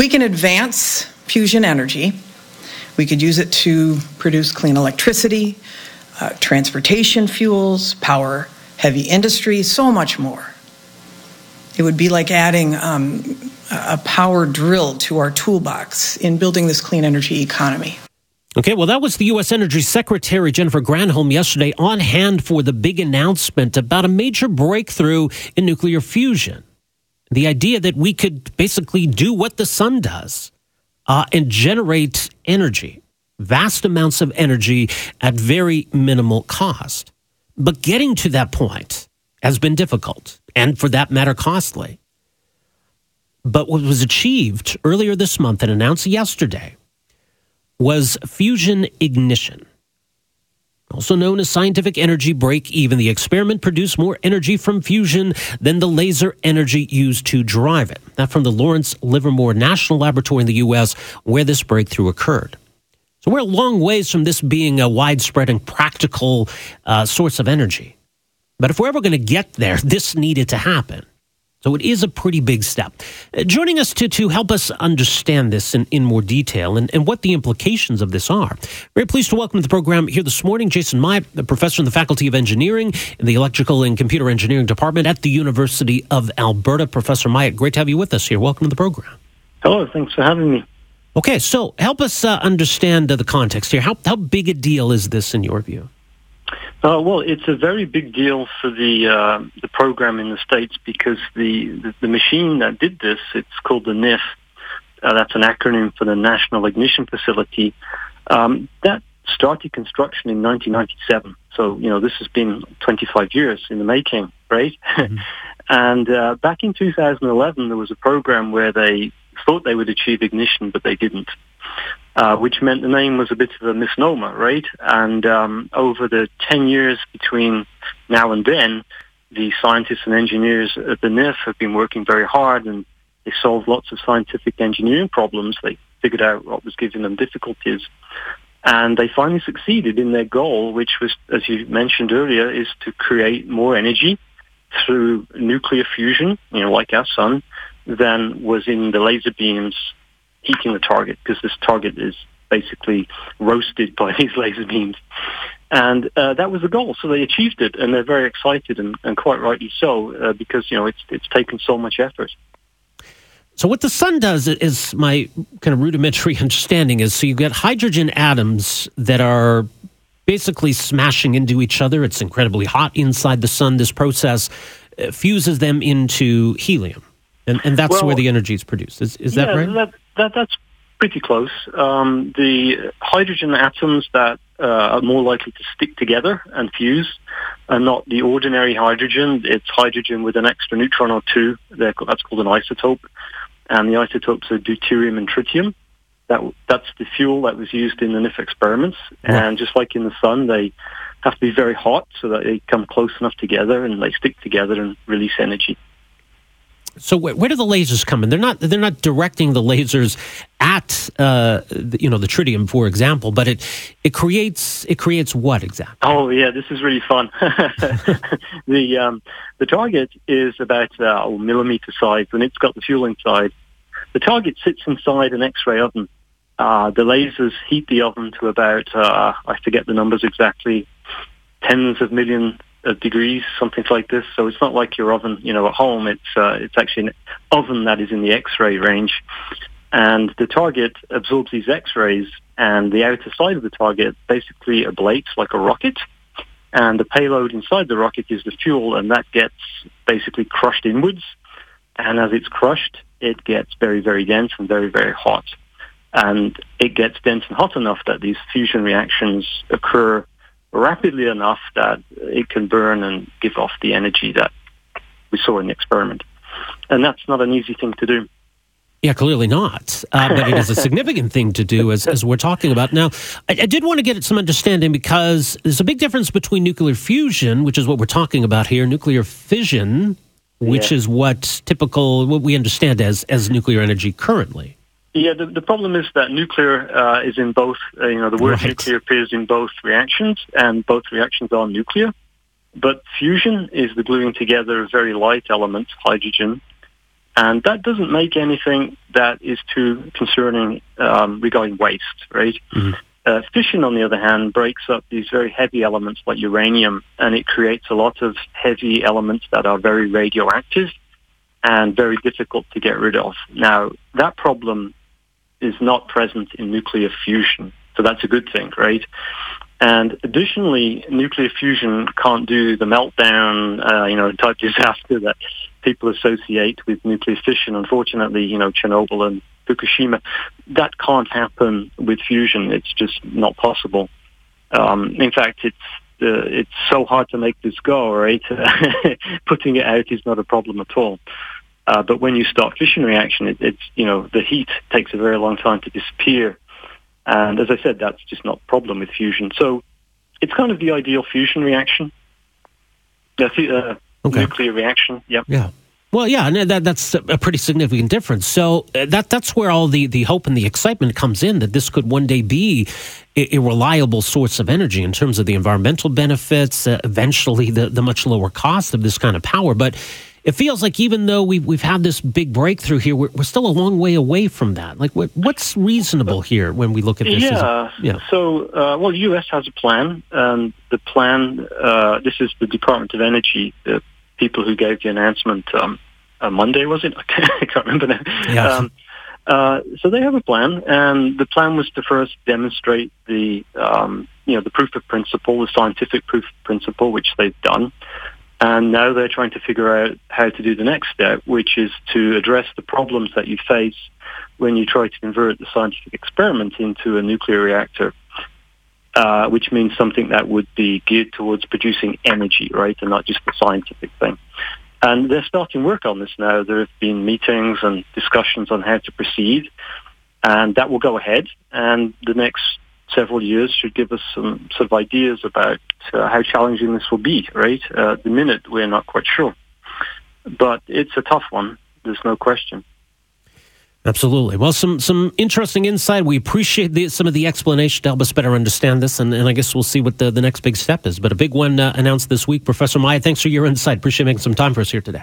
we can advance fusion energy, we could use it to produce clean electricity, uh, transportation fuels, power heavy industry, so much more. It would be like adding um, a power drill to our toolbox in building this clean energy economy. Okay, well, that was the U.S. Energy Secretary Jennifer Granholm yesterday on hand for the big announcement about a major breakthrough in nuclear fusion. The idea that we could basically do what the sun does uh, and generate energy, vast amounts of energy at very minimal cost. But getting to that point has been difficult and, for that matter, costly. But what was achieved earlier this month and announced yesterday was fusion ignition. Also known as scientific energy break even, the experiment produced more energy from fusion than the laser energy used to drive it. That from the Lawrence Livermore National Laboratory in the U.S., where this breakthrough occurred. So we're a long ways from this being a widespread and practical uh, source of energy. But if we're ever going to get there, this needed to happen. So it is a pretty big step. Uh, joining us to, to help us understand this in, in more detail and, and what the implications of this are. Very pleased to welcome to the program here this morning Jason Myatt, a professor in the Faculty of Engineering in the Electrical and Computer Engineering Department at the University of Alberta. Professor Myatt, great to have you with us here. Welcome to the program. Hello, thanks for having me. Okay, so help us uh, understand uh, the context here. How, how big a deal is this in your view? Uh, well, it's a very big deal for the uh, the program in the states because the, the, the machine that did this, it's called the NIF. Uh, that's an acronym for the National Ignition Facility. Um, that started construction in 1997. So you know this has been 25 years in the making, right? Mm-hmm. and uh, back in 2011, there was a program where they thought they would achieve ignition, but they didn't uh, which meant the name was a bit of a misnomer, right? And um, over the 10 years between now and then, the scientists and engineers at the NIF have been working very hard and they solved lots of scientific engineering problems. They figured out what was giving them difficulties. And they finally succeeded in their goal, which was, as you mentioned earlier, is to create more energy through nuclear fusion, you know, like our sun, than was in the laser beams heating the target because this target is basically roasted by these laser beams. And uh, that was the goal. So they achieved it, and they're very excited, and, and quite rightly so, uh, because you know it's it's taken so much effort. So what the sun does is my kind of rudimentary understanding is so you get hydrogen atoms that are basically smashing into each other. It's incredibly hot inside the sun. This process uh, fuses them into helium, and and that's well, where the energy is produced. Is is yeah, that right? That, that, that's pretty close. Um, the hydrogen atoms that uh, are more likely to stick together and fuse are not the ordinary hydrogen. It's hydrogen with an extra neutron or two. They're, that's called an isotope. And the isotopes are deuterium and tritium. That, that's the fuel that was used in the NIF experiments. And just like in the sun, they have to be very hot so that they come close enough together and they stick together and release energy. So where, where, do the lasers come in? They're not they're not directing the lasers at uh, the, you know the tritium, for example, but it it creates it creates what exactly? Oh yeah, this is really fun. the um, the target is about uh, a millimeter size, and it's got the fuel inside. The target sits inside an X-ray oven. Uh, the lasers heat the oven to about uh, I forget the numbers exactly, tens of million uh, degrees, something like this. So it's not like your oven, you know, at home. It's uh, it's actually an oven that is in the X-ray range, and the target absorbs these X-rays, and the outer side of the target basically ablates like a rocket, and the payload inside the rocket is the fuel, and that gets basically crushed inwards, and as it's crushed, it gets very very dense and very very hot, and it gets dense and hot enough that these fusion reactions occur rapidly enough that it can burn and give off the energy that we saw in the experiment. And that's not an easy thing to do. Yeah, clearly not. Uh, but it is a significant thing to do, as, as we're talking about. Now, I, I, did want to get some understanding because there's a big difference between nuclear fusion, which is what we're talking about here, nuclear fission, which yeah. is what typical, what we understand as, as nuclear energy currently. Yeah, the, the problem is that nuclear uh, is in both, uh, you know, the word right. nuclear appears in both reactions, and both reactions are nuclear. But fusion is the gluing together of very light elements, hydrogen, And that doesn't make anything that is too concerning um, regarding waste, right? Mm-hmm. Uh, fission, on the other hand, breaks up these very heavy elements like uranium, and it creates a lot of heavy elements that are very radioactive and very difficult to get rid of. Now, that problem is not present in nuclear fusion, so that's a good thing, right? And additionally, nuclear fusion can't do the meltdown, uh, you know, type disaster that people associate with nuclear fission. Unfortunately, you know, Chernobyl and Fukushima, that can't happen with fusion. It's just not possible. Um, in fact, it's uh, it's so hard to make this go, right? Putting it out is not a problem at all. Uh, but when you start fission reaction, it, it's you know the heat takes a very long time to disappear, and as I said, that's just not a problem with fusion. So it's kind of the ideal fusion reaction. Uh, okay. Nuclear reaction. Yep. Yeah. Well, yeah, and that, that's a pretty significant difference. So uh, that that's where all the, the hope and the excitement comes in that this could one day be a, a reliable source of energy in terms of the environmental benefits, uh, eventually the, the much lower cost of this kind of power. But it feels like even though we've, we've had this big breakthrough here, we're, we're still a long way away from that. Like, what, what's reasonable here when we look at this? Yeah. A, yeah. So, uh, well, the U.S. has a plan. Um, the plan, uh, this is the Department of Energy, the people who gave the announcement um, uh, Monday, was it? I can't remember now. Yeah. Um, uh, so they have a plan, and the plan was to first demonstrate the, um, you know, the proof of principle, the scientific proof of principle, which they've done. And now they're trying to figure out how to do the next step, which is to address the problems that you face when you try to convert the scientific experiment into a nuclear reactor, uh, which means something that would be geared towards producing energy, right, and not just a scientific thing. And they're starting work on this now. There have been meetings and discussions on how to proceed, and that will go ahead. And the next several years should give us some sort of ideas about uh, how challenging this will be, right? Uh, the minute, we're not quite sure. But it's a tough one. There's no question. Absolutely. Well, some some interesting insight. We appreciate the, some of the explanation to help us better understand this, and, and I guess we'll see what the, the next big step is. But a big one uh, announced this week. Professor Myatt, thanks for your insight. Appreciate making some time for us here today.